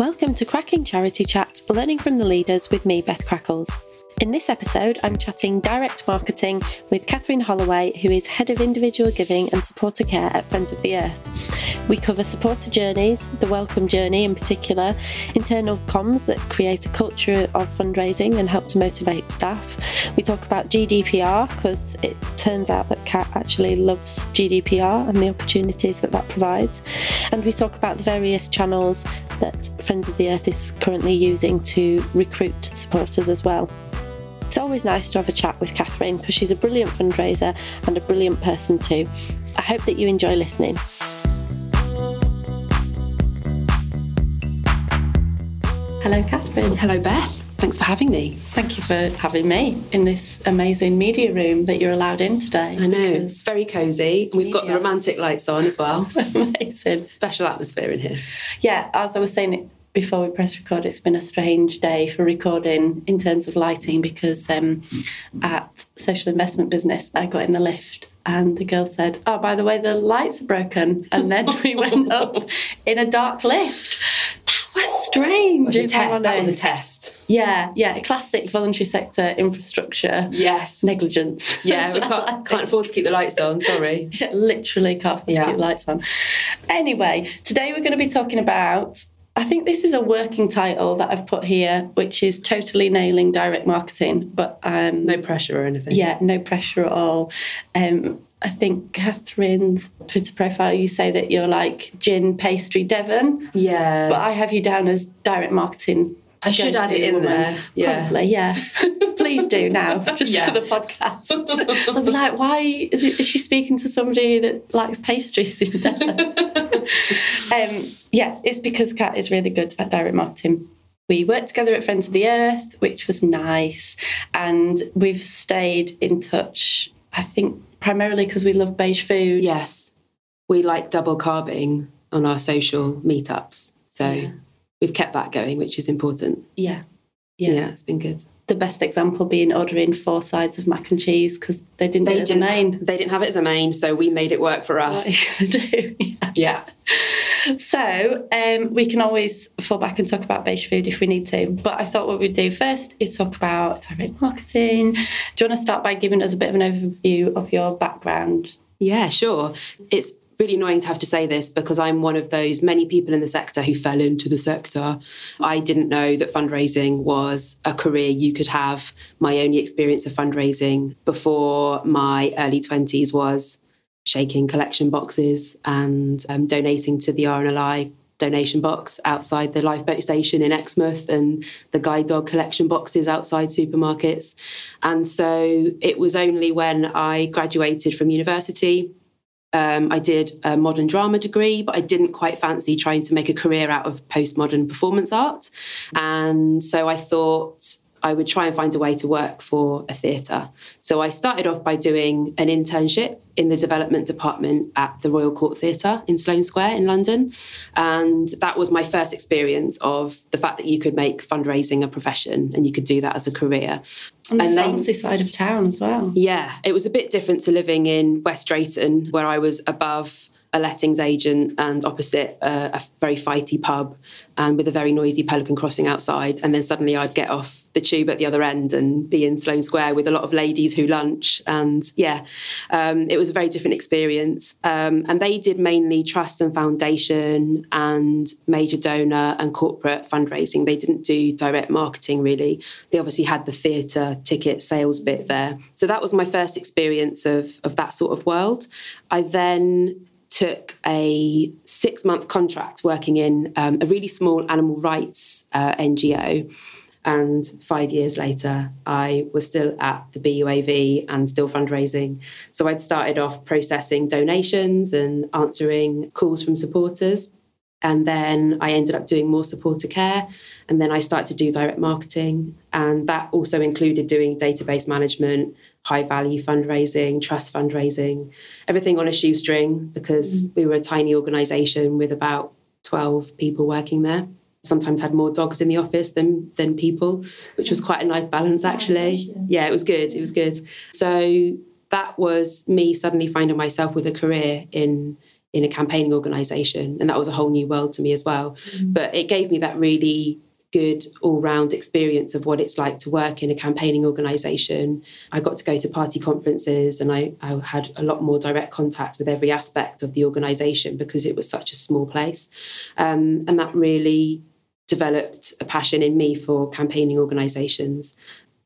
Welcome to Cracking Charity Chat, learning from the leaders with me, Beth Crackles. In this episode, I'm chatting direct marketing with Kathryn Holloway, who is Head of Individual Giving and Supporter Care at Friends of the Earth. We cover supporter journeys, the welcome journey in particular, internal comms that create a culture of fundraising and help to motivate staff. We talk about GDPR because it turns out that Cat actually loves GDPR and the opportunities that that provides. And we talk about the various channels that Friends of the Earth is currently using to recruit supporters as well. It's always nice to have a chat with Kathryn because she's a brilliant fundraiser and a brilliant person too. I hope that you enjoy listening. Hello, Kathryn. Hello, Beth. Thanks for having me. Thank you for having me in this amazing media room that you're allowed in today. I know, it's very cosy. We've got the romantic lights on as well. amazing. Special atmosphere in here. Yeah, as I was saying before we press record, it's been a strange day for recording in terms of lighting because um, at Social Investment Business, I got in the lift and the girl said, Oh, by the way, the lights are broken. And then we went up in a dark lift. That was strange. Was test. That was a test. Yeah, yeah. Classic voluntary sector infrastructure. Yes. Negligence. Yeah, we can't, can't afford to keep the lights on, sorry. Literally can't afford yeah. to keep the lights on. Anyway, today we're going to be talking about I think this is a working title that I've put here, which is totally nailing direct marketing. But um, no pressure or anything. Yeah, no pressure at all. Um, I think Kathryn's Twitter profile, you say that you're like gin pastry Devon. Yeah. But I have you down as direct marketing I should add it in woman. there. Yeah. Probably, yeah. Please do now, just yeah. for the podcast. I'll be like, why is she speaking to somebody that likes pastries in um, yeah, it's because Kat is really good at direct marketing. We worked together at Friends of the Earth, which was nice. And we've stayed in touch, I think, primarily because we love beige food. Yes. We like double carbing on our social meetups. So. Yeah we've kept that going, which is important. Yeah. Yeah. Yeah, it's been good. The best example being ordering four sides of mac and cheese because they didn't they didn't, main. They didn't have it as a main, so we made it work for us. do? yeah. yeah. So um, we can always fall back and talk about beige food if we need to. But I thought what we'd do first is talk about direct marketing. Do you want to start by giving us a bit of an overview of your background? Yeah, sure. It's really annoying to have to say this because I'm one of those many people in the sector who fell into the sector. I didn't know that fundraising was a career you could have. My only experience of fundraising before my early 20s was shaking collection boxes and um, donating to the RNLI donation box outside the lifeboat station in Exmouth and the guide dog collection boxes outside supermarkets. And so it was only when I graduated from university um, I did a modern drama degree, but I didn't quite fancy trying to make a career out of postmodern performance art. And so I thought I would try and find a way to work for a theatre. So I started off by doing an internship in the development department at the Royal Court Theatre in Sloane Square in London. And that was my first experience of the fact that you could make fundraising a profession and you could do that as a career. And, and the fancy side of town as well. Yeah, it was a bit different to living in West Drayton, where I was above a lettings agent and opposite a, a very fighty pub and with a very noisy Pelican Crossing outside. And then suddenly I'd get off the tube at the other end and be in Sloane Square with a lot of ladies who lunch. And yeah, um, it was a very different experience. Um, and they did mainly trust and foundation and major donor and corporate fundraising. They didn't do direct marketing really. They obviously had the theatre ticket sales bit there. So that was my first experience of, of that sort of world. I then took a six month contract working in um, a really small animal rights uh, NGO. And five years later, I was still at the BUAV and still fundraising. So I'd started off processing donations and answering calls from supporters. And then I ended up doing more supporter care. And then I started to do direct marketing. And that also included doing database management, high value fundraising, trust fundraising, everything on a shoestring because mm. we were a tiny organization with about 12 people working there. Sometimes had more dogs in the office than than people, which was quite a nice balance actually. Yeah, it was good. It was good. So that was me suddenly finding myself with a career in in a campaigning organization. And that was a whole new world to me as well. Mm. But it gave me that really good all round experience of what it's like to work in a campaigning organisation. I got to go to party conferences and I, I, had a lot more direct contact with every aspect of the organisation because it was such a small place. Um, and that really developed a passion in me for campaigning organisations.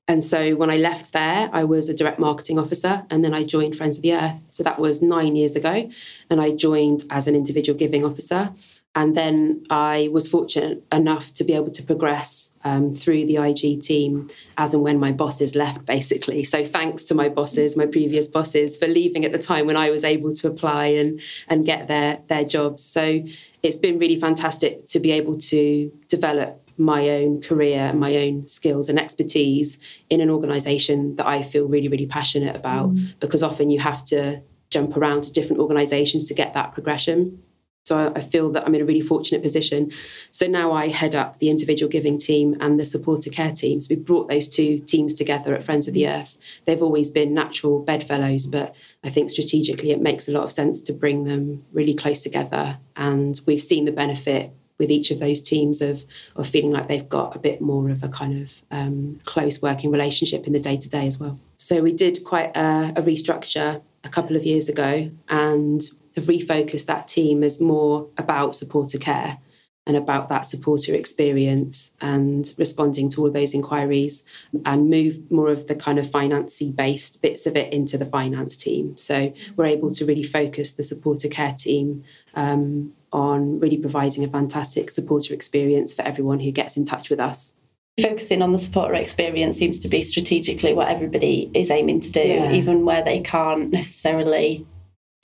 And so when I left there, I was a direct marketing officer and then I joined Friends of the Earth. So that was nine years ago. And I joined as an individual giving officer. And then I was fortunate enough to be able to progress um, through the IG team as and when my bosses left, basically. So thanks to my bosses, my previous bosses, for leaving at the time when I was able to apply and, and get their, their jobs. So it's been really fantastic to be able to develop my own career, and my own skills and expertise in an organisation that I feel really, really passionate about mm. because often you have to jump around to different organisations to get that progression. So I feel that I'm in a really fortunate position. So now I head up the individual giving team and the supporter care teams. We brought those two teams together at Friends of the Earth. They've always been natural bedfellows, but I think strategically it makes a lot of sense to bring them really close together. And we've seen the benefit with each of those teams of of feeling like they've got a bit more of a kind of um, close working relationship in the day to day as well. So we did quite a, a restructure a couple of years ago and have refocused that team as more about supporter care and about that supporter experience and responding to all of those inquiries and move more of the kind of financy based bits of it into the finance team. So we're able to really focus the supporter care team um, on really providing a fantastic supporter experience for everyone who gets in touch with us. Focusing on the supporter experience seems to be strategically what everybody is aiming to do, yeah. even where they can't necessarily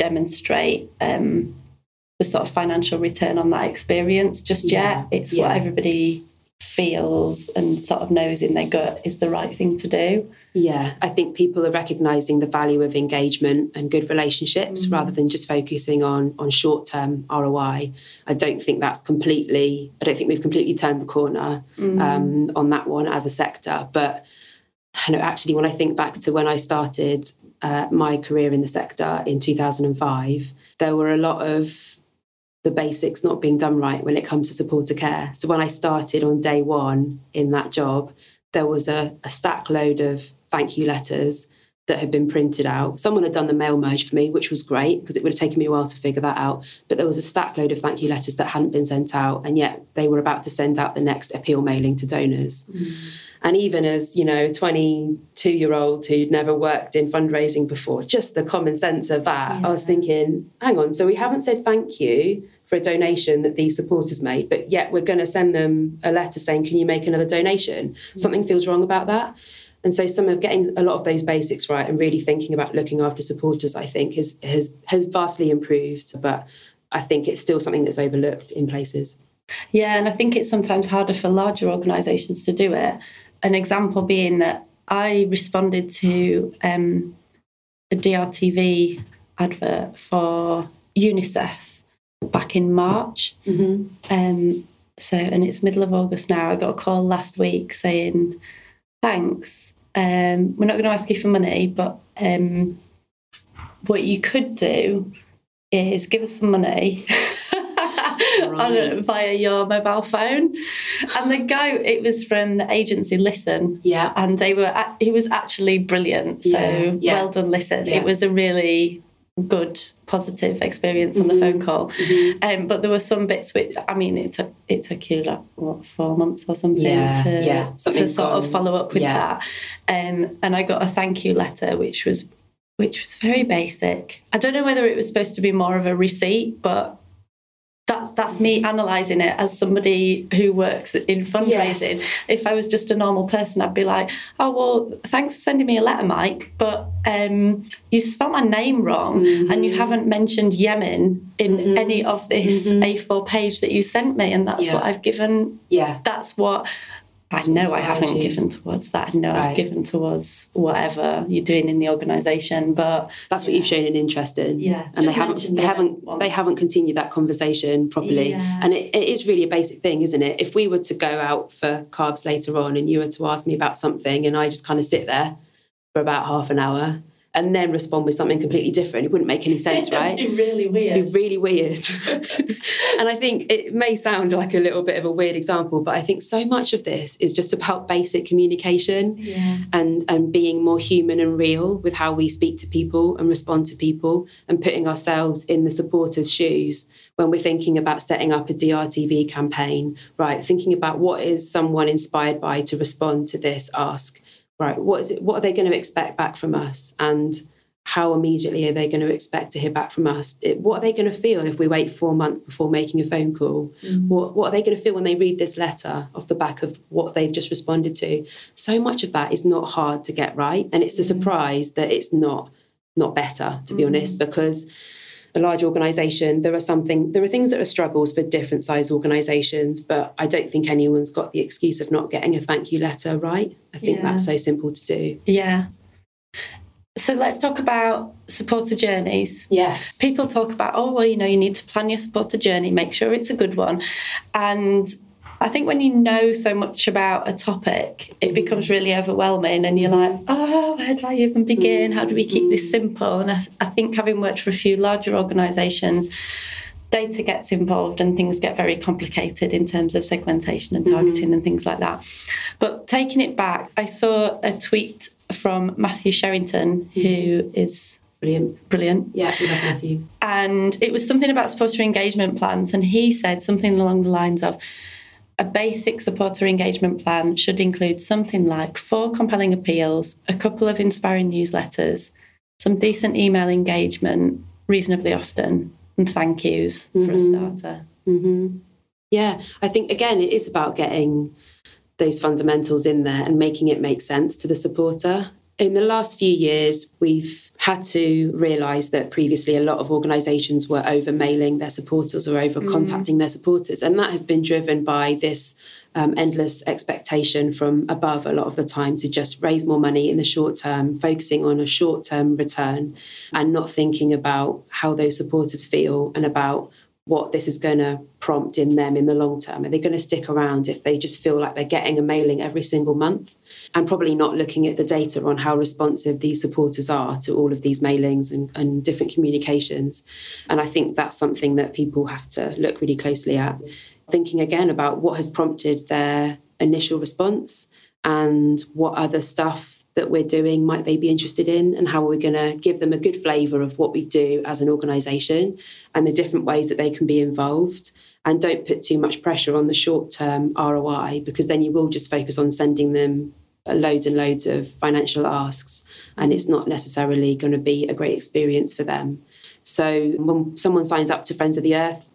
demonstrate um, the sort of financial return on that experience just yet. It's yeah. what everybody feels and sort of knows in their gut is the right thing to do. Yeah, I think people are recognizing the value of engagement and good relationships mm. rather than just focusing on on short-term ROI. I don't think that's completely I don't think we've completely turned the corner mm. um, on that one as a sector, but I know actually when I think back to when I started uh, my career in the sector in 2005, there were a lot of the basics not being done right when it comes to supporter care. So when I started on day one in that job, there was a, a stack load of thank you letters that had been printed out. Someone had done the mail merge for me, which was great because it would have taken me a while to figure that out. But there was a stack load of thank you letters that hadn't been sent out, and yet they were about to send out the next appeal mailing to donors. Mm. And even as, you know, a 22 year old who'd never worked in fundraising before, just the common sense of that, yeah. I was thinking, hang on, so we haven't said thank you for a donation that these supporters made, but yet we're going to send them a letter saying, can you make another donation? Mm-hmm. Something feels wrong about that. And so some of getting a lot of those basics right and really thinking about looking after supporters, I think, has has has vastly improved. But I think it's still something that's overlooked in places. Yeah, and I think it's sometimes harder for larger organisations to do it an example being that I responded to um, a DRTV advert for UNICEF back in March. Mm-hmm. Um, so, and it's middle of August now. I got a call last week saying, "Thanks. Um, we're not going to ask you for money, but um, what you could do is give us some money." right. on, via your mobile phone. And the guy, it was from the agency Listen. Yeah. And they were, he was actually brilliant. So yeah. Yeah. well done, Listen. Yeah. It was a really good positive experience on the mm-hmm. phone call mm-hmm. um, but there were some bits which I mean it took it took you like what four months or something yeah, to, yeah. to sort gone. of follow up with yeah. that um, and I got a thank you letter which was which was very basic I don't know whether it was supposed to be more of a receipt but that that's me analysing it as somebody who works in fundraising. Yes. If I was just a normal person, I'd be like, "Oh well, thanks for sending me a letter, Mike, but um, you spelled my name wrong, mm-hmm. and you haven't mentioned Yemen in mm-hmm. any of this mm-hmm. A4 page that you sent me, and that's yeah. what I've given. Yeah, that's what I know I haven't you. given towards that. I know right. I've given towards whatever you're doing in the organisation, but that's what you've shown an interest in. Yeah, and they haven't they haven't once. they haven't continued that conversation properly. Yeah. And it, it is really a basic thing, isn't it? If we were to go out for carbs later on, and you were to ask me about something, and I just kind of sit there for about half an hour, and then respond with something completely different. It wouldn't make any sense, right? It'd be really weird. It'd be really weird. and I think it may sound like a little bit of a weird example, but I think so much of this is just about basic communication yeah. and, and being more human and real with how we speak to people and respond to people and putting ourselves in the supporters' shoes when we're thinking about setting up a DRTV campaign, right? Thinking about what is someone inspired by to respond to this ask right, what is it? What are they going to expect back from us? And how immediately are they going to expect to hear back from us? It, what are they going to feel if we wait four months before making a phone call? Mm. What, what are they going to feel when they read this letter off the back of what they've just responded to? So much of that is not hard to get right, and it's a surprise that it's not not better, to be Mm. honest, because a large organization there are something there are things that are struggles for different size organizations but i don't think anyone's got the excuse of not getting a thank you letter right i think Yeah. that's so simple to do Yeah. So let's talk about supporter journeys. yes People talk about, oh, well, you know, you need to plan your supporter journey, make sure it's a good one. And I think when you know so much about a topic, it becomes mm. really overwhelming and you're like, mm. oh, where do I even begin? Mm. How do we keep this simple? And I, I think having worked for a few larger organisations, data gets involved and things get very complicated in terms of segmentation and mm-hmm. targeting and things like that. But taking it back, I saw a tweet from Matthew Sherrington, who mm-hmm. is brilliant brilliant. yeah we love matthew And it was something about supporter engagement plans. And he said something along the lines of a basic supporter engagement plan should include something like four compelling appeals, a couple of inspiring newsletters, some decent email engagement reasonably often, and thank yous for a starter. hmm Yeah, I think again, it is about getting those fundamentals in there and making it make sense to the supporter. In the last few years, we've had to realise that previously a lot of organisations were over mailing their supporters or over contacting their supporters. And that has been driven by this um, endless expectation from above a lot of the time to just raise more money in the short term, focusing on a short term return and not thinking about how those supporters feel and about what this is going to prompt in them in the long term. Are they going to stick around if they just feel like they're getting a mailing every single month? And probably not looking at the data on how responsive these supporters are to all of these mailings and, and different communications. And I think that's something that people have to look really closely at. Thinking again about what has prompted their initial response and what other stuff that we're doing might they be interested in and how are we going to give them a good flavour of what we do as an organisation and the different ways that they can be involved. And don't put too much pressure on the short term ROI because then you will just focus on sending them loads and loads of financial asks and it's not necessarily going to be a great experience for them. So when someone signs up to Friends of the Earth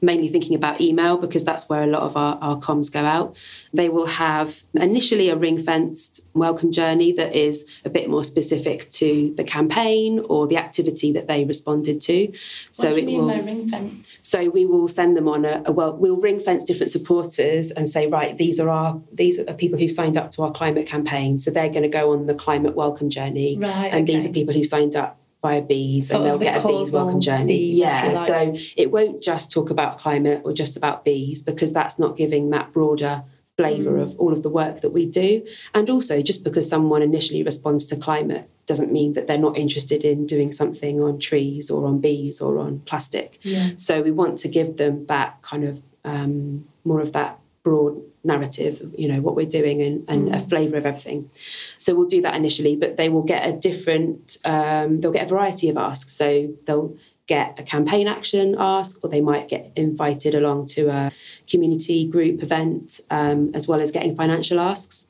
mainly thinking about email because that's where a lot of our, our comms go out. They will have initially a ring fenced welcome journey that is a bit more specific to the campaign or the activity that they responded to. So so what do it mean will. by ring fence? So we will send them on a, a well, we'll ring fence different supporters and say, right, these are our these are people who signed up to our climate campaign. So they're going to go on the climate welcome journey. Right, And these are people who signed up via bees Sort and they'll the get a bees welcome journey. theme, yeah. like. So it won't just talk about climate or just about bees because that's not giving that broader flavour Mm. of all of the work that we do. And also just because someone initially responds to climate doesn't mean that they're not interested in doing something on trees or on bees or on plastic. Yeah. So we want to give them that kind of um, more of that broad narrative, of, you know, what we're doing and, and a flavour of everything. So we'll do that initially, but they will get a different, um, they'll get a variety of asks. So they'll get a campaign action ask, or they might get invited along to a community group event, um, as well as getting financial asks.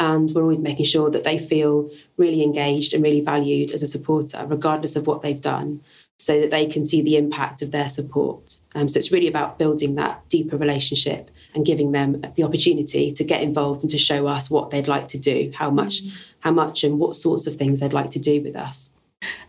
And we're always making sure that they feel really engaged and really valued as a supporter, regardless of what they've done, so that they can see the impact of their support. Um, so it's really about building that deeper relationship and giving them the opportunity to get involved and to show us what they'd like to do, how much, mm. how much, and what sorts of things they'd like to do with us.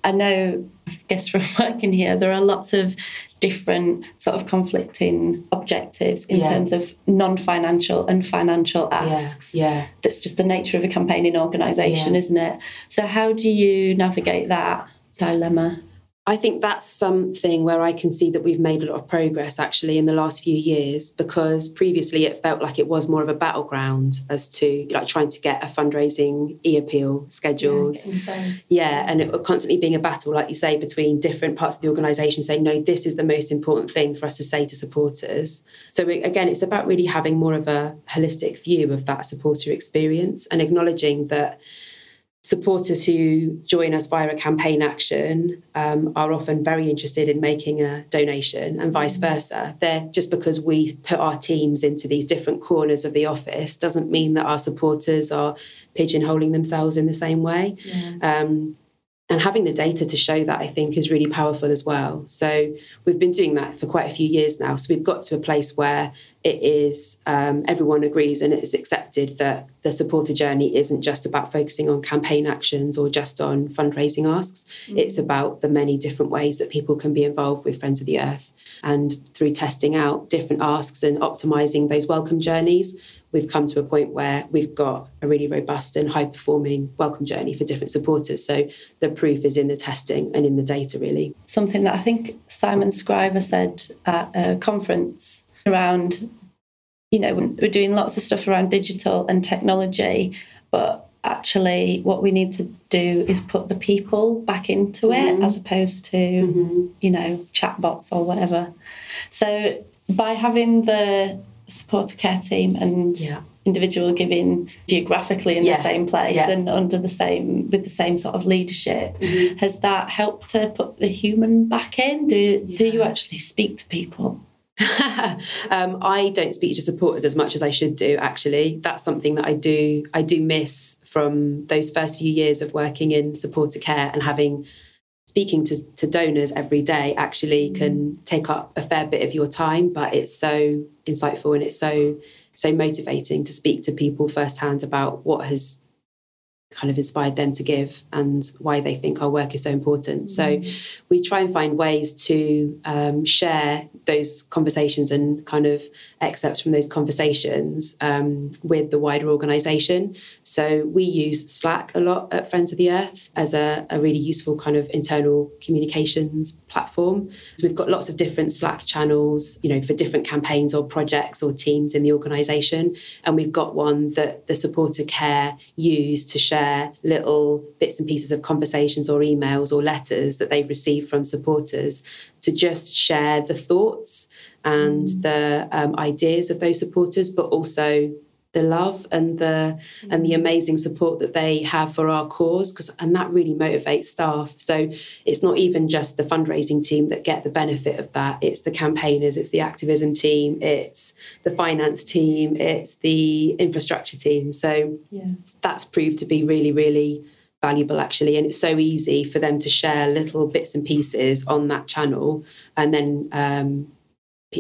I know, I guess from working here, there are lots of different sort of conflicting objectives in Yeah. terms of non-financial and financial asks. yeah. That's just the nature of a campaigning organisation, Yeah. isn't it? So how do you navigate that dilemma? I think that's something where I can see that we've made a lot of progress actually in the last few years because previously it felt like it was more of a battleground as to like trying to get a fundraising e appeal scheduled. Yeah, yeah, and it constantly being a battle, like you say, between different parts of the organisation saying, no, this is the most important thing for us to say to supporters. So again, it's about really having more of a holistic view of that supporter experience and acknowledging that supporters who join us via a campaign action um, are often very interested in making a donation and vice mm. versa. They're just because we put our teams into these different corners of the office doesn't mean that our supporters are pigeonholing themselves in the same way. Yeah. Um, and having the data to show that, I think, is really powerful as well. So we've been doing that for quite a few years now. So we've got to a place where it is um, everyone agrees and it's accepted that the supporter journey isn't just about focusing on campaign actions or just on fundraising asks. Mm-hmm. It's about the many different ways that people can be involved with Friends of the Earth. And through testing out different asks and optimizing those welcome journeys, we've come to a point where we've got a really robust and high performing welcome journey for different supporters. So the proof is in the testing and in the data, really. Something that I think Simon Scriver said at a conference around, you know, we're doing lots of stuff around digital and technology, but actually what we need to do is put the people back into mm-hmm. it as opposed to, mm-hmm. you know, chatbots or whatever. So by having the supporter care team and yeah. individual giving geographically in yeah. the same place yeah. and under the same with the same sort of leadership mm-hmm. has that helped to put the human back in do, do you actually speak to people um, I don't speak to supporters as much as I should do. Actually, that's something that I do. I do miss from those first few years of working in supporter care and having speaking to, to donors every day actually mm. can take up a fair bit of your time, but it's so insightful and it's so so motivating to speak to people firsthand about what has kind of inspired them to give and why they think our work is so important. Mm. So we try and find ways to um, share those conversations and kind of excerpts from those conversations um, with the wider organisation. So we use Slack a lot at Friends of the Earth as a, a really useful kind of internal communications platform. So we've got lots of different Slack channels, you know, for different campaigns or projects or teams in the organisation, and we've got one that the supporter care use to share little bits and pieces of conversations or emails or letters that they've received from supporters to just share the thoughts and mm. the um, ideas of those supporters, but also the love and the mm. and the amazing support that they have for our cause because and that really motivates staff so it's not even just the fundraising team that get the benefit of that it's the campaigners it's the activism team it's the finance team it's the infrastructure team so yeah. that's proved to be really really valuable actually. And it's so easy for them to share little bits and pieces on that channel. And then um,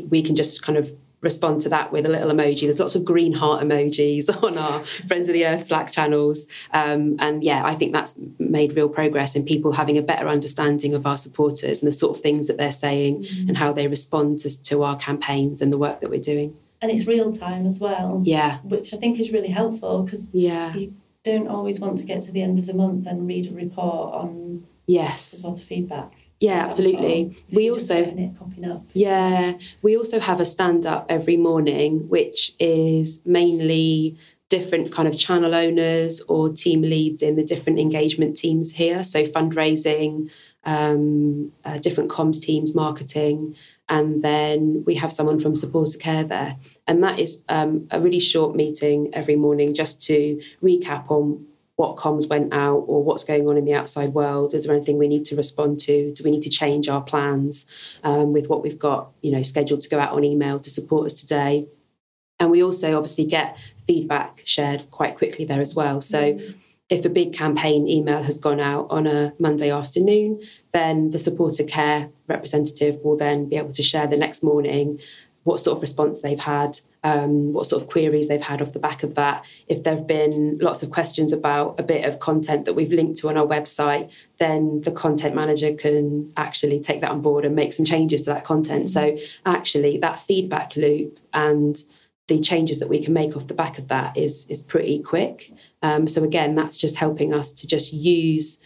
we can just kind of respond to that with a little emoji. There's lots of green heart emojis on our friends of the earth slack channels. Um, and yeah i think that's made real progress in people having a better understanding of our supporters and the sort of things that they're saying mm-hmm. and how they respond to, to our campaigns and the work that we're doing. And it's real time as well. Yeah. Which i think is really helpful because yeah. you don't always want to get to the end of the month and read a report on yes the sort of feedback. Yeah, absolutely. We also up, yeah, we also have a stand up every morning, which is mainly different kind of channel owners or team leads in the different engagement teams here. So fundraising, um, uh, different comms teams, marketing, and then we have someone from supporter care there. And that is um, a really short meeting every morning just to recap on what comms went out or what's going on in the outside world. Is there anything we need to respond to? Do we need to change our plans um, with what we've got you know scheduled to go out on email to support us today? And we also obviously get feedback shared quite quickly there as well. So mm-hmm. if a big campaign email has gone out on a Monday afternoon, then the supporter care representative will then be able to share the next morning what sort of response they've had, um, what sort of queries they've had off the back of that. If there have been lots of questions about a bit of content that we've linked to on our website, then the content manager can actually take that on board and make some changes to that content. So, actually, that feedback loop and the changes that we can make off the back of that is is pretty quick. Um, so again, that's just helping us to just use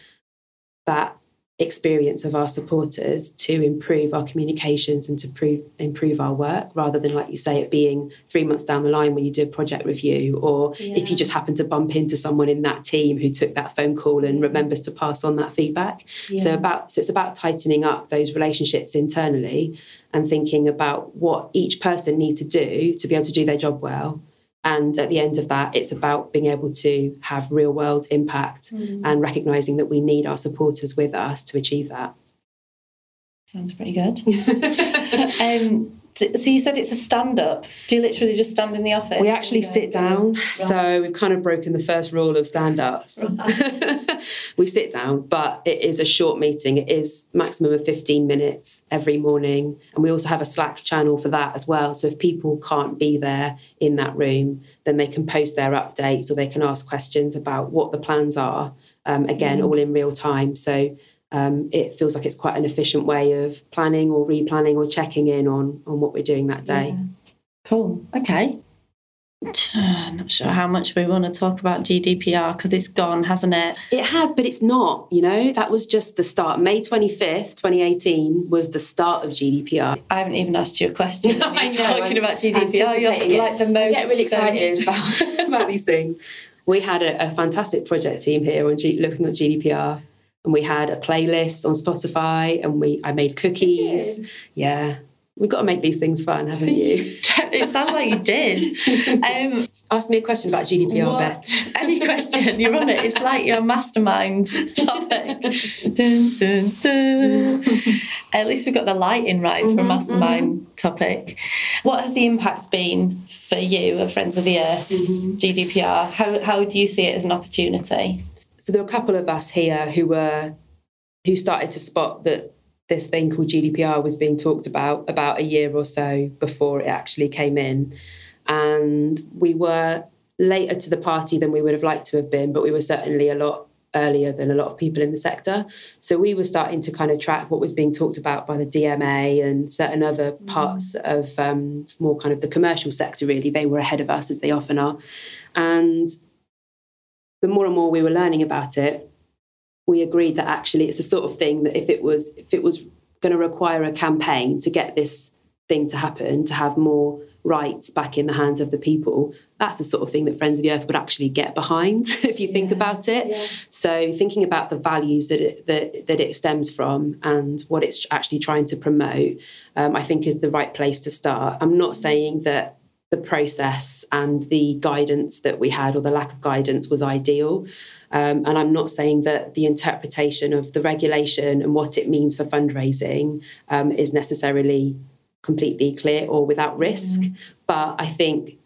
that experience of our supporters to improve our communications and to prove, improve our work rather than like you say it being three months down the line when you do a project review or yeah. if you just happen to bump into someone in that team who took that phone call and mm-hmm. remembers to pass on that feedback yeah. so about so it's about tightening up those relationships internally and thinking about what each person need to do to be able to do their job well and at the end of that, it's about being able to have real world impact mm. and recognizing that we need our supporters with us to achieve that. Sounds pretty good. um, so you said it's a stand up. Do you literally just stand in the office? We actually sit down. Right. So we've kind of broken the first rule of stand ups. Right. we sit down, but it is a short meeting. It is maximum of 15 minutes every morning. And we also have a Slack channel for that as well. So if people can't be there in that room, then they can post their updates or they can ask questions about what the plans are. Um, again, mm all in real time. So um, it feels like it's quite an efficient way of planning or replanning or checking in on on what we're doing that day. Yeah. Cool. Okay. Not sure how much we want to talk about GDPR because it's gone, hasn't it? It has, but it's not. You know, that was just the start. May 25th, 2018 was the start of GDPR. I haven't even asked you a question. no, I know, talking I'm about GDPR. You're like the most. I get really excited um... about, about these things. We had a, a fantastic project team here on G- looking at GDPR and we had a playlist on Spotify and we I made cookies. Yeah. We've got to make these things fun, haven't you? it sounds like you did. Um, Ask me a question about GDPR, what? Beth. Any question, you're on it. It's like your mastermind topic. dun, dun, dun. At least we got the lighting right mm-hmm, for a mm-hmm, mastermind mm-hmm. topic. What has the impact been for you of Friends of the Earth, mm-hmm. GDPR? How, how do you see it as an opportunity? So there were a couple of us here who were who started to spot that this thing called GDPR was being talked about about a year or so before it actually came in. And we were later to the party than we would have liked to have been, but we were certainly a lot earlier than a lot of people in the sector. So we were starting to kind of track what was being talked about by the DMA and certain other mm. parts mm. of um, more kind of the commercial sector, really. They were ahead of us, as they often are. And the more and more we were learning about it, we agreed that actually it's the sort of thing that if it was if it was going to require a campaign to get this thing to happen, to have more rights back in the hands of the people, that's the sort of thing that Friends of the Earth would actually get behind if you think yeah. about it. Yeah. So thinking about the values that it, that, that it stems from and what it's actually trying to promote, um, I think is the right place to start. I'm not saying that the process and the guidance that we had or the lack of guidance was ideal. Um, and I'm not saying that the interpretation of the regulation and what it means for fundraising um, is necessarily completely clear or without risk. Mm. But I think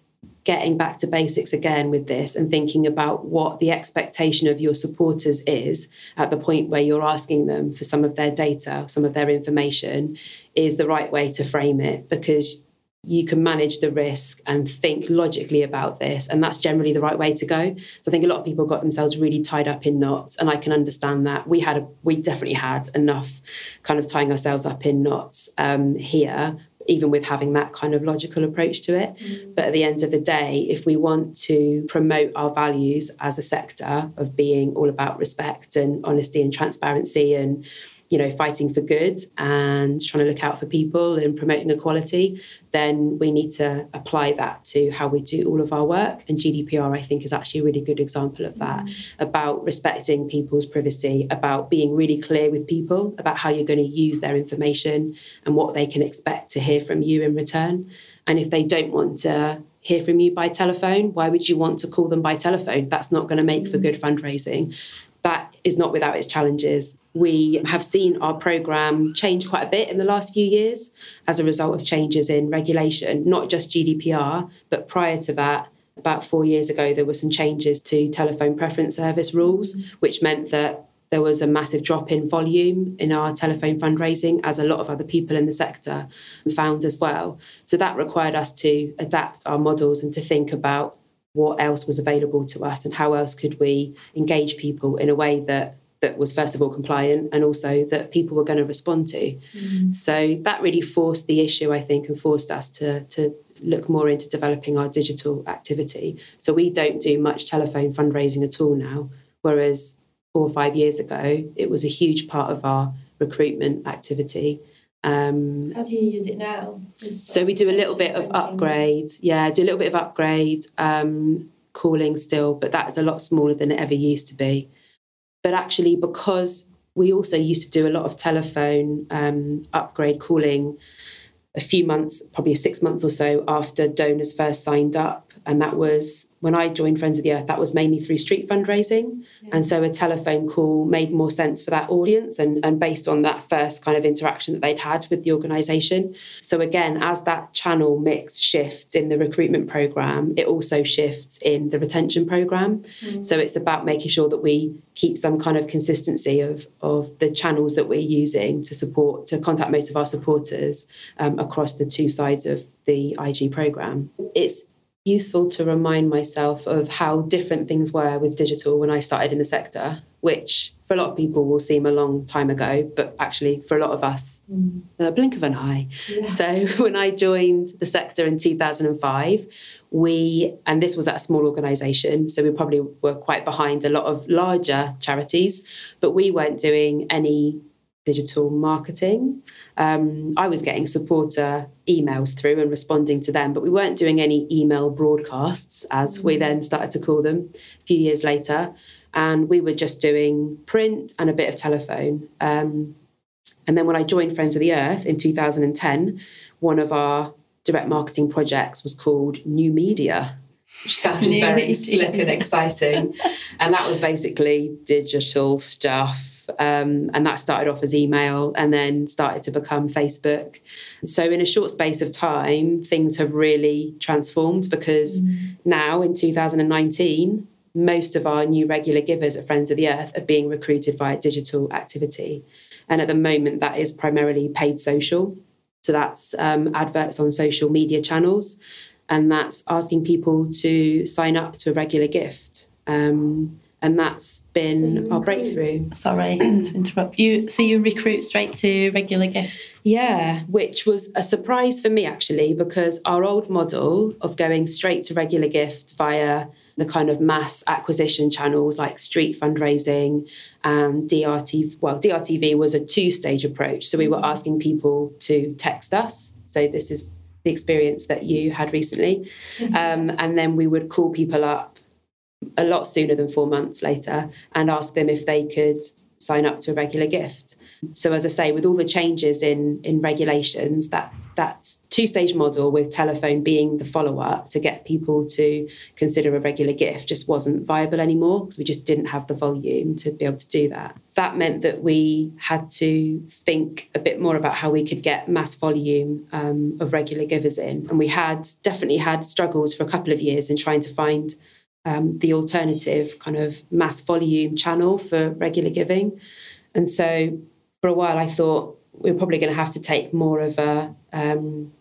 getting back to basics again with this and thinking about what the expectation of your supporters is at the point where you're asking them for some of their data, some of their information, is the right way to frame it because you can manage the risk and think logically about this. And that's generally the right way to go. So I think a lot of people got themselves really tied up in knots. And I can understand that. We had a, we definitely had enough kind of tying ourselves up in knots um, here, even with having that kind of logical approach to it. Mm. But at the end of the day, if we want to promote our values as a sector of being all about respect and honesty and transparency and you know, fighting for good and trying to look out for people and promoting equality, then we need to apply that to how we do all of our work. And GDPR, I think, is actually a really good example of that mm. about respecting people's privacy, about being really clear with people about how you're going to use their information and what they can expect to hear from you in return. And if they don't want to hear from you by telephone, why would you want to call them by telephone? That's not going to make for mm. good fundraising that is not without its challenges. We have seen our programme change quite a bit in the last few years as a result of changes in regulation, not just GDPR, but prior to that, about four years ago, there were some changes to telephone preference service rules, which meant that there was a massive drop in volume in our telephone fundraising, as a lot of other people in the sector found as well. So that required us to adapt our models and to think about what else was available to us and how else could we engage people in a way that that was first of all compliant and also that people were going to respond to. Mm. So that really forced the issue, I think, and forced us to to look more into developing our digital activity. So we don't do much telephone fundraising at all now, whereas four or five years ago, it was a huge part of our recruitment activity. Um, How do you use it now? so we do a little bit of upgrade. Yeah, do a little bit of upgrade, um, calling still, but that is a lot smaller than it ever used to be. But actually, because we also used to do a lot of telephone um, upgrade calling a few months, probably six months or so after donors first signed up. And that was when I joined Friends of the Earth, that was mainly through street fundraising. Yeah. And so a telephone call made more sense for that audience and, and based on that first kind of interaction that they'd had with the organisation. So again, as that channel mix shifts in the recruitment programme, it also shifts in the retention programme. Mm. So it's about making sure that we keep some kind of consistency of, of the channels that we're using to support, to contact most of our supporters um, across the two sides of the IG programme. It's useful to remind myself of how different things were with digital when I started in the sector, which for a lot of people will seem a long time ago, but actually for a lot of us, mm. a blink of an eye. Yeah. So when I joined the sector in 2005, we, and this was at a small organisation, so we probably were quite behind a lot of larger charities, but we weren't doing any digital marketing. Um, I was getting supporter emails through and responding to them, but we weren't doing any email broadcasts, as we mm. then started to call them a few years later. And we were just doing print and a bit of telephone. Um, and then when I joined Friends of the Earth in 2010, one of our direct marketing projects was called New Media, which sounded New very media. slick and exciting. and that was basically digital stuff um, and that started off as email and then started to become Facebook. So, in a short space of time, things have really transformed because mm. now in 2019, most of our new regular givers at Friends of the Earth are being recruited via digital activity. And at the moment, that is primarily paid social. So, that's um, adverts on social media channels, and that's asking people to sign up to a regular gift. Um, and that's been so our breakthrough. Sorry to interrupt you. So you recruit straight to regular gifts? Yeah, which was a surprise for me actually, because our old model of going straight to regular gift via the kind of mass acquisition channels like street fundraising and DRTV. Well, DRTV was a two stage approach. So we were asking people to text us. So this is the experience that you had recently. Mm-hmm. Um, and then we would call people up a lot sooner than four months later and ask them if they could sign up to a regular gift. So as I say, with all the changes in in regulations, that that two stage model with telephone being the follow up to get people to consider a regular gift just wasn't viable anymore because we just didn't have the volume to be able to do that. That meant that we had to think a bit more about how we could get mass volume um, of regular givers in, and we had definitely had struggles for a couple of years in trying to find um, the alternative kind of mass volume channel for regular giving. And so for a while, I thought we we're probably going to have to take more of a um,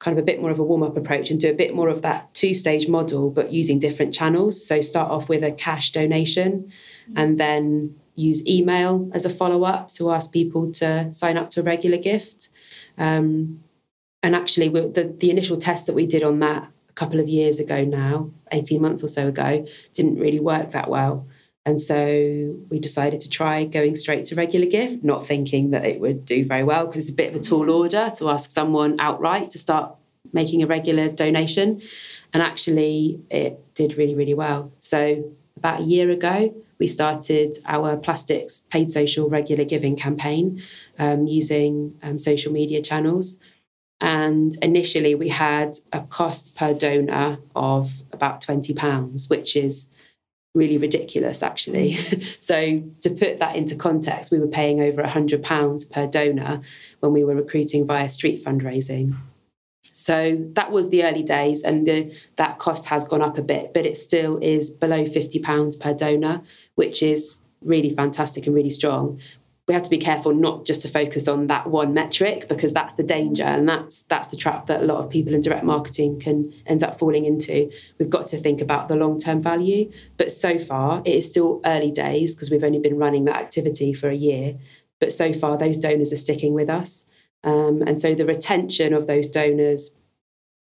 kind of a bit more of a warm up approach and do a bit more of that two stage model, but using different channels. So start off with a cash donation and then use email as a follow up to ask people to sign up to a regular gift. Um, and actually, the, the initial test that we did on that a couple of years ago now, 18 months or so ago, didn't really work that well. And so we decided to try going straight to regular gift, not thinking that it would do very well because it's a bit of a tall order to ask someone outright to start making a regular donation. And actually, it did really, really well. So about a year ago, we started our plastics paid social regular giving campaign um, using um, social media channels. And initially, we had a cost per donor of about £20, which is really ridiculous, actually. so, to put that into context, we were paying over £100 per donor when we were recruiting via street fundraising. So that was the early days, and the, that cost has gone up a bit, but it still is below £50 per donor, which is really fantastic and really strong we have to be careful not just to focus on that one metric because that's the danger and that's that's the trap that a lot of people in direct marketing can end up falling into. We've got to think about the long-term value but so far it is still early days because we've only been running that activity for a year but so far those donors are sticking with us. Um, and so the retention of those donors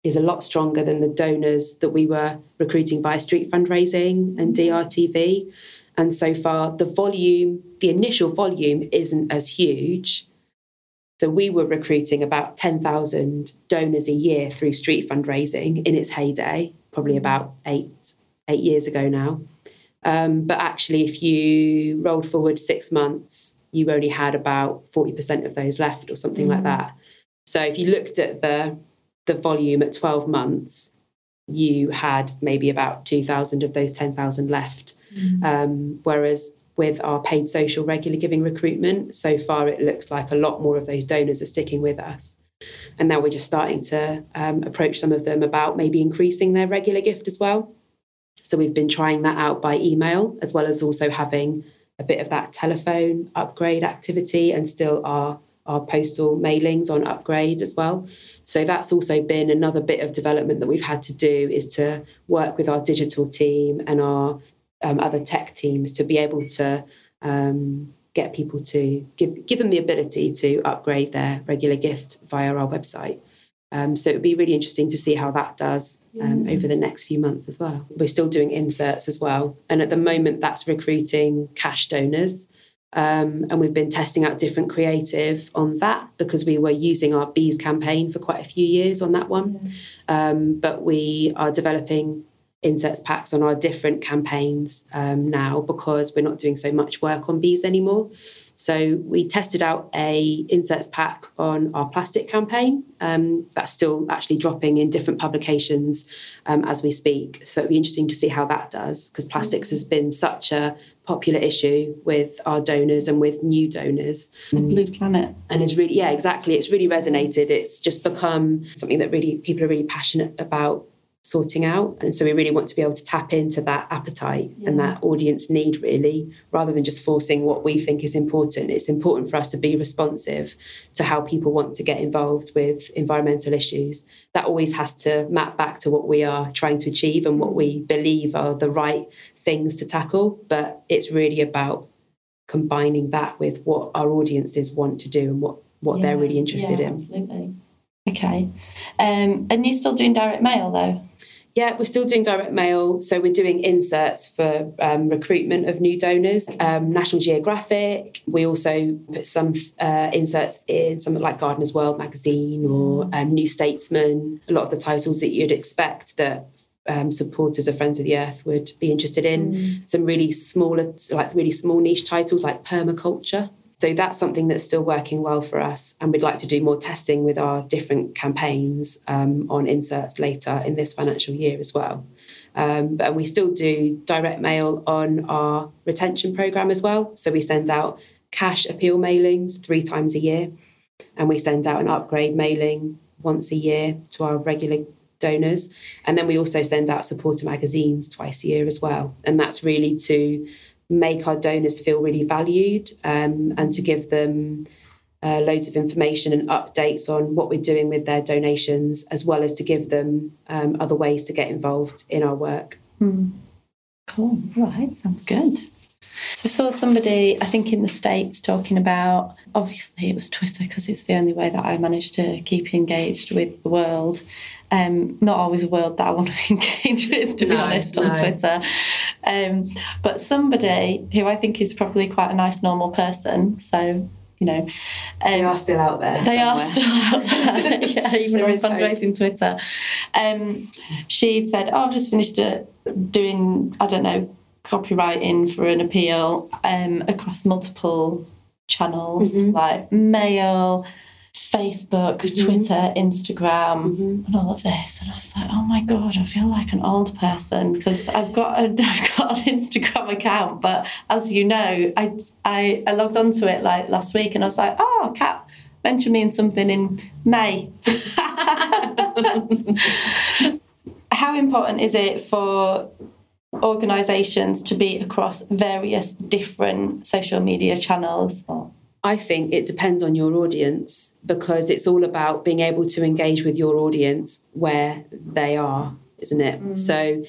is a lot stronger than the donors that we were recruiting via street fundraising and drtv And so far, the volume, the initial volume isn't as huge. So we were recruiting about 10,000 donors a year through street fundraising in its heyday, probably about eight, eight years ago now. Um, but actually, if you rolled forward six months, you only had about 40% of those left or something mm. like that. So if you looked at the, the volume at 12 months, you had maybe about 2,000 of those 10,000 left. Mm. Um, whereas with our paid social regular giving recruitment, so far it looks like a lot more of those donors are sticking with us. And now we're just starting to um, approach some of them about maybe increasing their regular gift as well. So we've been trying that out by email, as well as also having a bit of that telephone upgrade activity and still our, our postal mailings on upgrade as well. So that's also been another bit of development that we've had to do is to work with our digital team and our um, other tech teams to be able to um, get people to give give them the ability to upgrade their regular gift via our website. Um, so it would be really interesting to see how that does um, mm. over the next few months as well. We're still doing inserts as well, and at the moment that's recruiting cash donors. Um, and we've been testing out different creative on that because we were using our bees campaign for quite a few years on that one. Um, but we are developing inserts packs on our different campaigns um, now because we're not doing so much work on bees anymore. So we tested out a inserts pack on our plastic campaign. Um, that's still actually dropping in different publications um, as we speak. So it'd be interesting to see how that does because plastics has been such a popular issue with our donors and with new donors. The Blue Planet. And it's really, yeah, exactly. It's really resonated. It's just become something that really people are really passionate about sorting out. And so we really want to be able to tap into that appetite yeah. and that audience need, really, rather than just forcing what we think is important. It's important for us to be responsive to how people want to get involved with environmental issues. That always has to map back to what we are trying to achieve and what we believe are the right things to tackle. But it's really about combining that with what our audiences want to do and what, what yeah. they're really interested yeah, in. Absolutely. Okay. Um, and you're still doing direct mail though? Yeah, we're still doing direct mail. So we're doing inserts for um, recruitment of new donors. Um, National Geographic. We also put some uh, inserts in something like Gardener's World magazine or um, New Statesman. A lot of the titles that you'd expect that um, supporters of Friends of the Earth would be interested in. Mm. Some really smaller, like really small niche titles like permaculture. So that's something that's still working well for us. And we'd like to do more testing with our different campaigns um, on inserts later in this financial year as well. Um, but we still do direct mail on our retention program as well. So we send out cash appeal mailings three times a year, and we send out an upgrade mailing once a year to our regular donors. And then we also send out supporter magazines twice a year as well. And that's really to make our donors feel really valued um, and to give them uh, loads of information and updates on what we're doing with their donations, as well as to give them um, other ways to get involved in our work. Mm. Cool. All right. Sounds good. So I saw somebody, I think in the States, talking about obviously it was Twitter because it's the only way that I manage to keep engaged with the world. Um, not always a world that I want to engage with, to no, be honest, no. on Twitter. Um, but somebody who I think is probably quite a nice, normal person. So you know, um, they are still out there. They somewhere. are still out there. yeah, even on fundraising Twitter. Um, she'd said, "Oh, I've just finished uh, doing, I don't know, copywriting for an appeal um, across multiple channels mm-hmm. like mail, Facebook, mm-hmm. Twitter, Instagram, mm-hmm. and all of this. And I was like, oh my god, I feel like an old person because I've got a, I've got an Instagram account, but as you know, I I, I logged onto it like last week, and I was like, oh, Cat mentioned me in something in May. How important is it for organisations to be across various different social media channels? I think it depends on your audience because it's all about being able to engage with your audience where they are, isn't it? Mm. So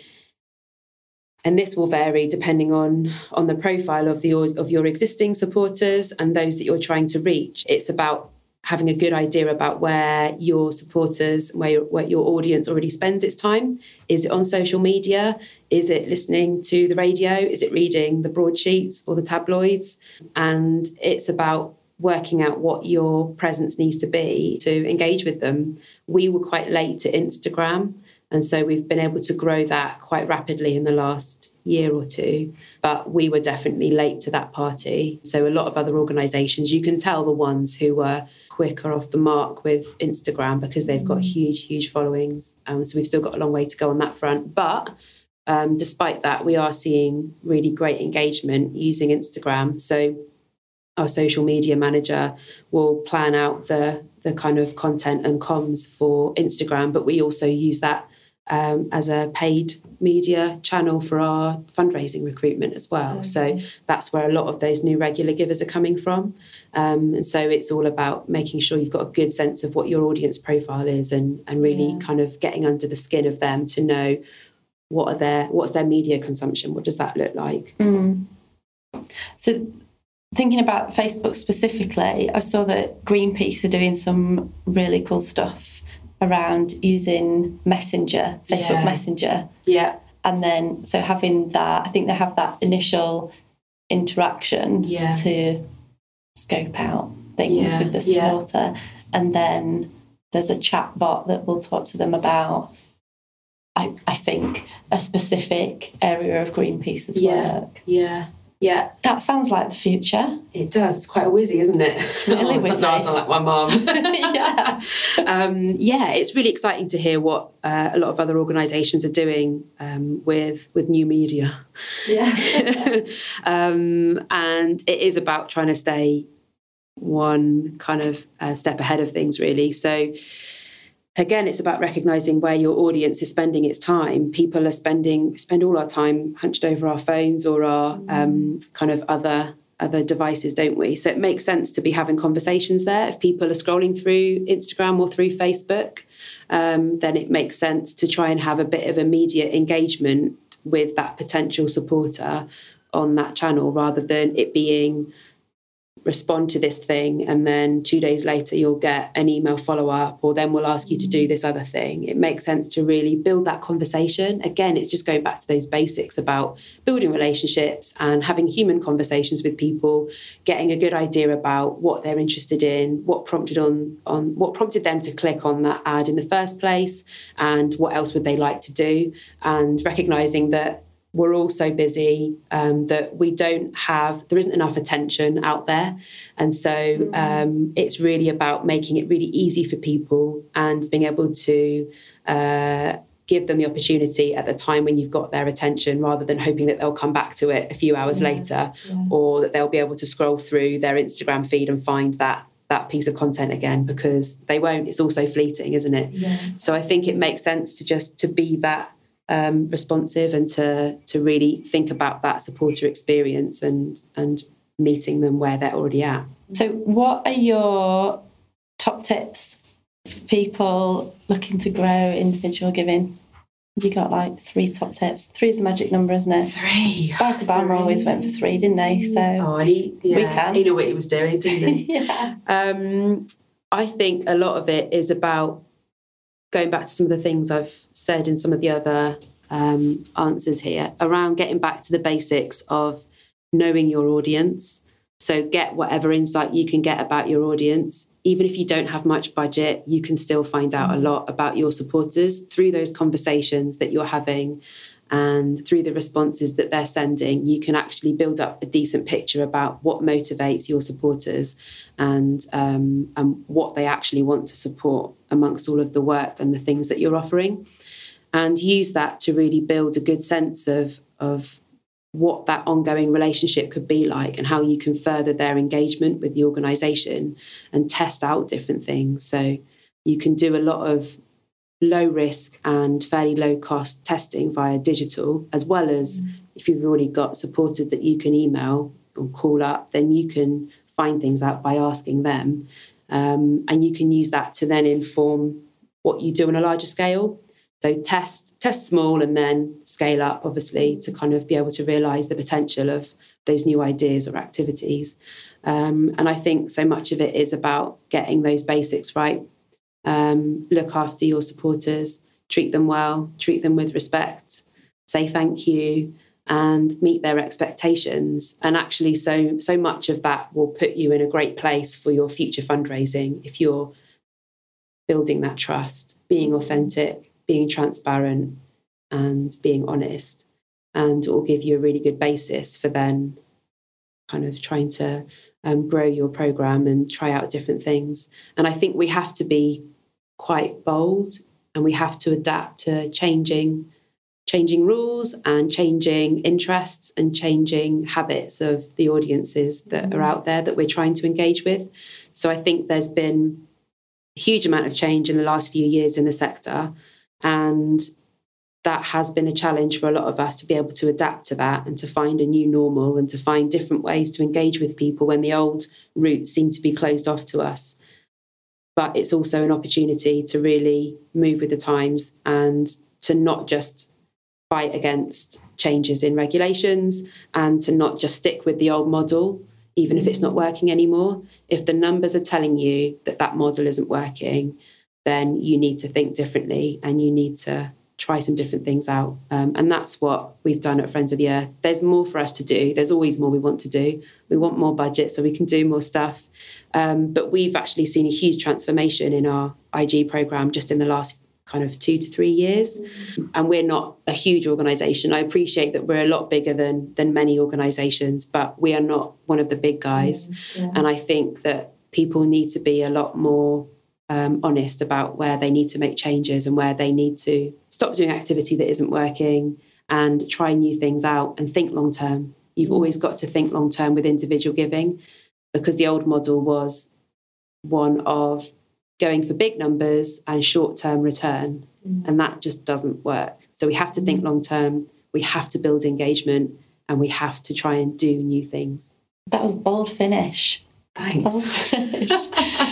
and this will vary depending on on the profile of the of your existing supporters and those that you're trying to reach. It's about having a good idea about where your supporters, where your, where your audience already spends its time. Is it on social media? Is it listening to the radio? Is it reading the broadsheets or the tabloids? And it's about working out what your presence needs to be to engage with them. We were quite late to Instagram. And so we've been able to grow that quite rapidly in the last year or two. But we were definitely late to that party. So a lot of other organisations, you can tell the ones who were quicker off the mark with Instagram because they've got huge, huge followings. Um, so we've still got a long way to go on that front. But um, despite that, we are seeing really great engagement using Instagram. So our social media manager will plan out the the kind of content and comms for Instagram, but we also use that um, as a paid media channel for our fundraising recruitment as well. Okay. So that's where a lot of those new regular givers are coming from. Um, and so it's all about making sure you've got a good sense of what your audience profile is and, and really yeah. kind of getting under the skin of them to know what are their what's their media consumption what does that look like mm. so thinking about facebook specifically i saw that greenpeace are doing some really cool stuff around using Messenger, Facebook yeah. Messenger. Yeah. And then, so having that, I think they have that initial interaction yeah. to scope out things yeah. with the supporter. And then there's a chat bot that will talk to them about, I, I think, a specific area of Greenpeace's work. Yeah. Yeah. That sounds like the future. It does. It's quite a whizzy, isn't it? Really oh, whizzy. I sound like my mum. yeah. Um, yeah, it's really exciting to hear what uh, a lot of other organisations are doing um, with with new media. Yeah. um, and it is about trying to stay one kind of uh, step ahead of things, really. So again it's about recognizing where your audience is spending its time. People are spending spend all our time hunched over our phones or our mm. um, kind of other other devices don't we? So it makes sense to be having conversations there. If people are scrolling through instagram or through facebook um, then it makes sense to try and have a bit of immediate engagement with that potential supporter on that channel rather than it being respond to this thing and then two days later you'll get an email follow up or then we'll ask you to do mm. this other thing. It makes sense to really build that conversation. Again it's just going back to those basics about building relationships and having human conversations with people getting a good idea about what they're interested in what prompted on on what prompted them to click on that ad in the first place and what else would they like to do and recognizing that we're all so busy um, that we don't have there isn't enough attention out there and so mm-hmm. um, it's really about making it really easy for people and being able to uh, give them the opportunity at the time when you've got their attention rather than hoping that they'll come back to it a few hours yeah. later yeah. or that they'll be able to scroll through their instagram feed and find that that piece of content again because they won't it's also fleeting isn't it yeah. so i think it makes sense to just to be that um, responsive and to to really think about that supporter experience and and meeting them where they're already at. So, what are your top tips for people looking to grow individual giving? You got like three top tips. Three is the magic number, isn't it? Three. Barack Obama always went for three, didn't they? So oh, he yeah, we can. He knew what he was doing, didn't he? yeah. Um, I think a lot of it is about going back to some of the things I've said in some of the other um, answers here around getting back to the basics of knowing your audience. So, get whatever insight you can get about your audience. Even if you don't have much budget, you can still find out a mm-hmm. lot about your supporters through those conversations that you're having and through the responses that they're sending, you can actually build up a decent picture about what motivates your supporters and um, and what they actually want to support amongst all of the work and the things that you're offering, and use that to really build a good sense of of what that ongoing relationship could be like and how you can further their engagement with the organization and test out different things so you can do a lot of low risk and fairly low cost testing via digital, as well as mm. if you've already got supporters that you can email or call up, then you can find things out by asking them. Um, and you can use that to then inform what you do on a larger scale. So test test small and then scale up, obviously, to kind of be able to realise the potential of those new ideas or activities. Um, and I think so much of it is about getting those basics right. Um, look after your supporters, treat them well, treat them with respect, say thank you, and meet their expectations. And actually, so so much of that will put you in a great place for your future fundraising if you're building that trust, being authentic, being transparent, and being honest. And it will give you a really good basis for then kind of trying to um, grow your program and try out different things. And I think we have to be quite bold and we have to adapt to changing changing rules and changing interests and changing habits of the audiences that are mm-hmm. out there that we're trying to engage with. So I think there's been a huge amount of change in the last few years in the sector and that has been a challenge for a lot of us to be able to adapt to that and to find a new normal and to find different ways to engage with people when the old routes seem to be closed off to us. But it's also an opportunity to really move with the times and to not just fight against changes in regulations and to not just stick with the old model, even if it's not working anymore. If the numbers are telling you that that model isn't working, then you need to think differently and you need to try some different things out. Um, and that's what we've done at Friends of the Earth. There's more for us to do. There's always more we want to do. We want more budget so we can do more stuff. Um, but we've actually seen a huge transformation in our IG program just in the last kind of two to three years. And we're not a huge organization. I appreciate that we're a lot bigger than than many organizations, but we are not one of the big guys. Mm-hmm. Yeah. And I think that people need to be a lot more um, honest about where they need to make changes and where they need to stop doing activity that isn't working and try new things out and think long term. You've always got to think long term with individual giving because the old model was one of going for big numbers and short term return. Mm. And that just doesn't work. So we have to think mm. long term, we have to build engagement, and we have to try and do new things. That was bold finish. Thanks. Bold finish.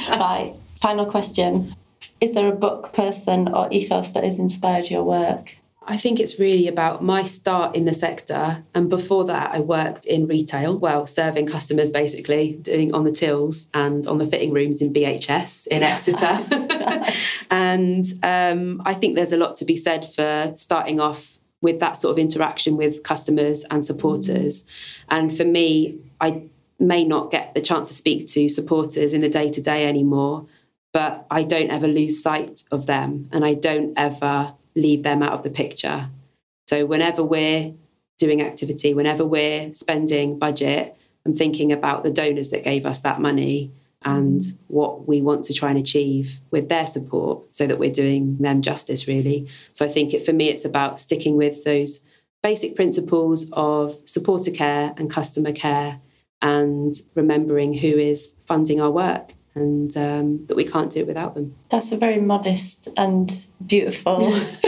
right. Final question Is there a book, person, or ethos that has inspired your work? I think it's really about my start in the sector. And before that, I worked in retail, well, serving customers basically, doing on the tills and on the fitting rooms in BHS in Exeter. and um, I think there's a lot to be said for starting off with that sort of interaction with customers and supporters. Mm. And for me, I may not get the chance to speak to supporters in the day to day anymore but I don't ever lose sight of them and I don't ever leave them out of the picture. So whenever we're doing activity, whenever we're spending budget, I'm thinking about the donors that gave us that money and what we want to try and achieve with their support so that we're doing them justice really. So I think it, for me it's about sticking with those basic principles of supporter care and customer care and remembering who is funding our work and um, that we can't do it without them. That's a very modest and beautiful.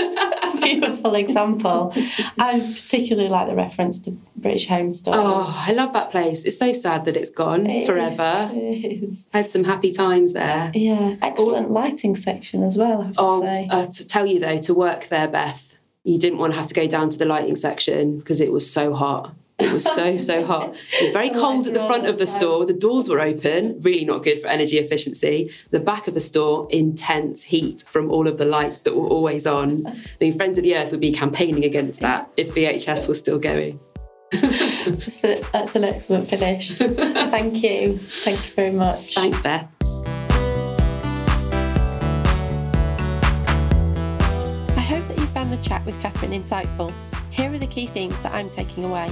beautiful example. I particularly like the reference to British Home Stores. Oh, I love that place. It's so sad that it's gone it forever. Is, Had some happy times there. Yeah, excellent oh, lighting section as well. I have to oh, say. Uh, to tell you though, to work there, Beth, you didn't want to have to go down to the lighting section because it was so hot. It was so, so hot. It was very oh, cold at the front of the store. The doors were open, really not good for energy efficiency. The back of the store, intense heat from all of the lights that were always on. I mean, Friends of the Earth would be campaigning against that if BHS was still going. that's, a, that's an excellent finish. Thank you. Thank you very much. Thanks, Beth. I hope that you found the chat with Kathryn insightful. Here are the key themes that I'm taking away.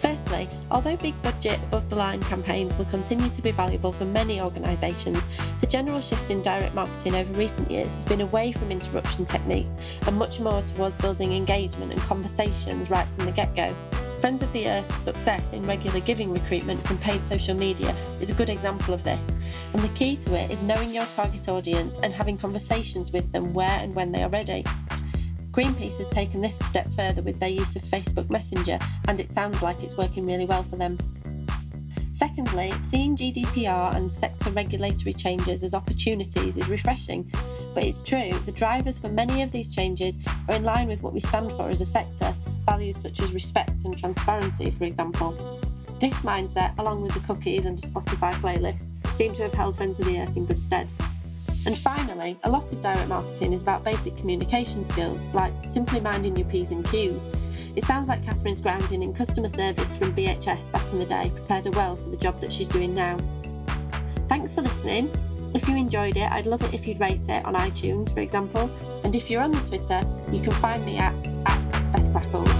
Firstly, although big budget above the line campaigns will continue to be valuable for many organisations, the general shift in direct marketing over recent years has been away from interruption techniques and much more towards building engagement and conversations right from the get go. Friends of the Earth's success in regular giving recruitment from paid social media is a good example of this, and the key to it is knowing your target audience and having conversations with them where and when they are ready. Greenpeace has taken this a step further with their use of Facebook Messenger, and it sounds like it's working really well for them. Secondly, seeing GDPR and sector regulatory changes as opportunities is refreshing, but it's true the drivers for many of these changes are in line with what we stand for as a sector, values such as respect and transparency, for example. This mindset, along with the cookies and a Spotify playlist, seem to have held Friends of the Earth in good stead. And finally, a lot of direct marketing is about basic communication skills, like simply minding your P's and Q's. It sounds like Kathryn's grounding in customer service from BHS back in the day prepared her well for the job that she's doing now. Thanks for listening. If you enjoyed it, I'd love it if you'd rate it on iTunes, for example. And if you're on the Twitter, you can find me at, at Beth Crackles.